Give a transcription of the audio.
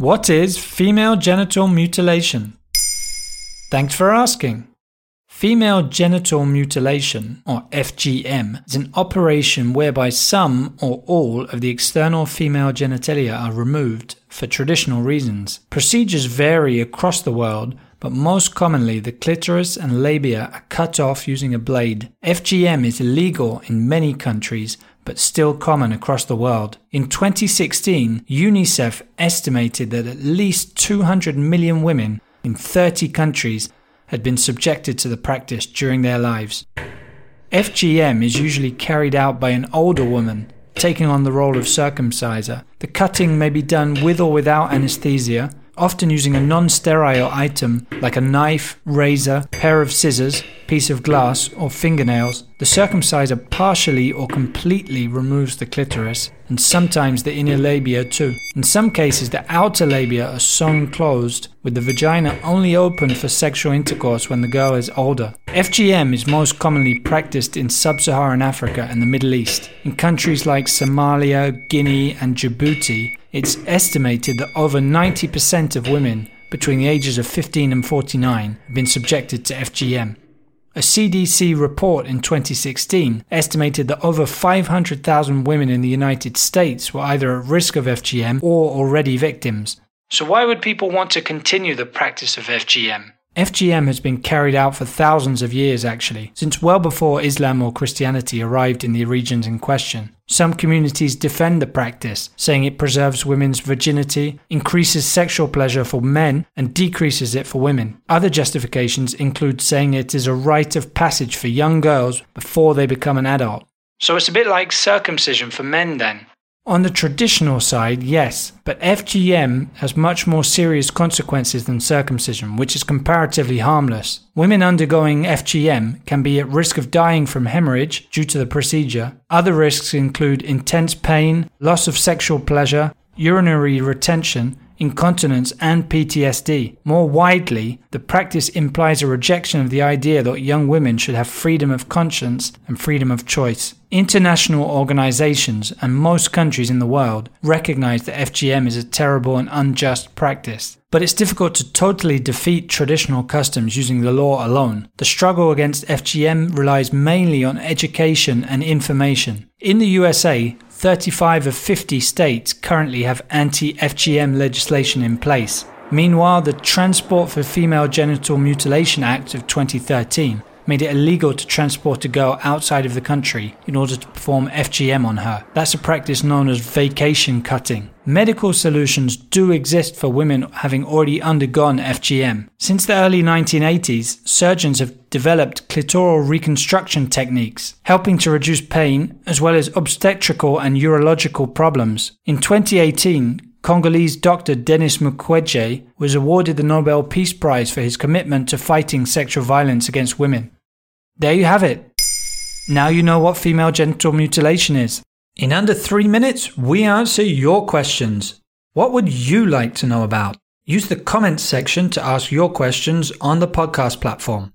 What is female genital mutilation? Thanks for asking. Female genital mutilation, or FGM, is an operation whereby some or all of the external female genitalia are removed for traditional reasons. Procedures vary across the world, but most commonly the clitoris and labia are cut off using a blade. FGM is illegal in many countries, but still common across the world. In 2016, UNICEF estimated that at least 200 million women in 30 countries had been subjected to the practice during their lives. FGM is usually carried out by an older woman, taking on the role of circumciser. The cutting may be done with or without anesthesia, often using a non sterile item like a knife, razor, pair of scissors, piece of glass, or fingernails. The circumciser partially or completely removes the clitoris, and sometimes the inner labia too. In some cases, the outer labia are sewn closed, with the vagina only open for sexual intercourse when the girl is older. FGM is most commonly practiced in sub Saharan Africa and the Middle East. In countries like Somalia, Guinea, and Djibouti, it's estimated that over 90% of women between the ages of 15 and 49 have been subjected to FGM. A CDC report in 2016 estimated that over 500,000 women in the United States were either at risk of FGM or already victims. So, why would people want to continue the practice of FGM? FGM has been carried out for thousands of years, actually, since well before Islam or Christianity arrived in the regions in question. Some communities defend the practice, saying it preserves women's virginity, increases sexual pleasure for men, and decreases it for women. Other justifications include saying it is a rite of passage for young girls before they become an adult. So it's a bit like circumcision for men, then. On the traditional side, yes, but FGM has much more serious consequences than circumcision, which is comparatively harmless. Women undergoing FGM can be at risk of dying from hemorrhage due to the procedure. Other risks include intense pain, loss of sexual pleasure, urinary retention, incontinence, and PTSD. More widely, the practice implies a rejection of the idea that young women should have freedom of conscience and freedom of choice. International organizations and most countries in the world recognize that FGM is a terrible and unjust practice. But it's difficult to totally defeat traditional customs using the law alone. The struggle against FGM relies mainly on education and information. In the USA, 35 of 50 states currently have anti FGM legislation in place. Meanwhile, the Transport for Female Genital Mutilation Act of 2013 made it illegal to transport a girl outside of the country in order to perform FGM on her. That's a practice known as vacation cutting. Medical solutions do exist for women having already undergone FGM. Since the early 1980s, surgeons have developed clitoral reconstruction techniques, helping to reduce pain as well as obstetrical and urological problems. In 2018, Congolese doctor Denis Mukwege was awarded the Nobel Peace Prize for his commitment to fighting sexual violence against women. There you have it. Now you know what female genital mutilation is. In under three minutes, we answer your questions. What would you like to know about? Use the comments section to ask your questions on the podcast platform.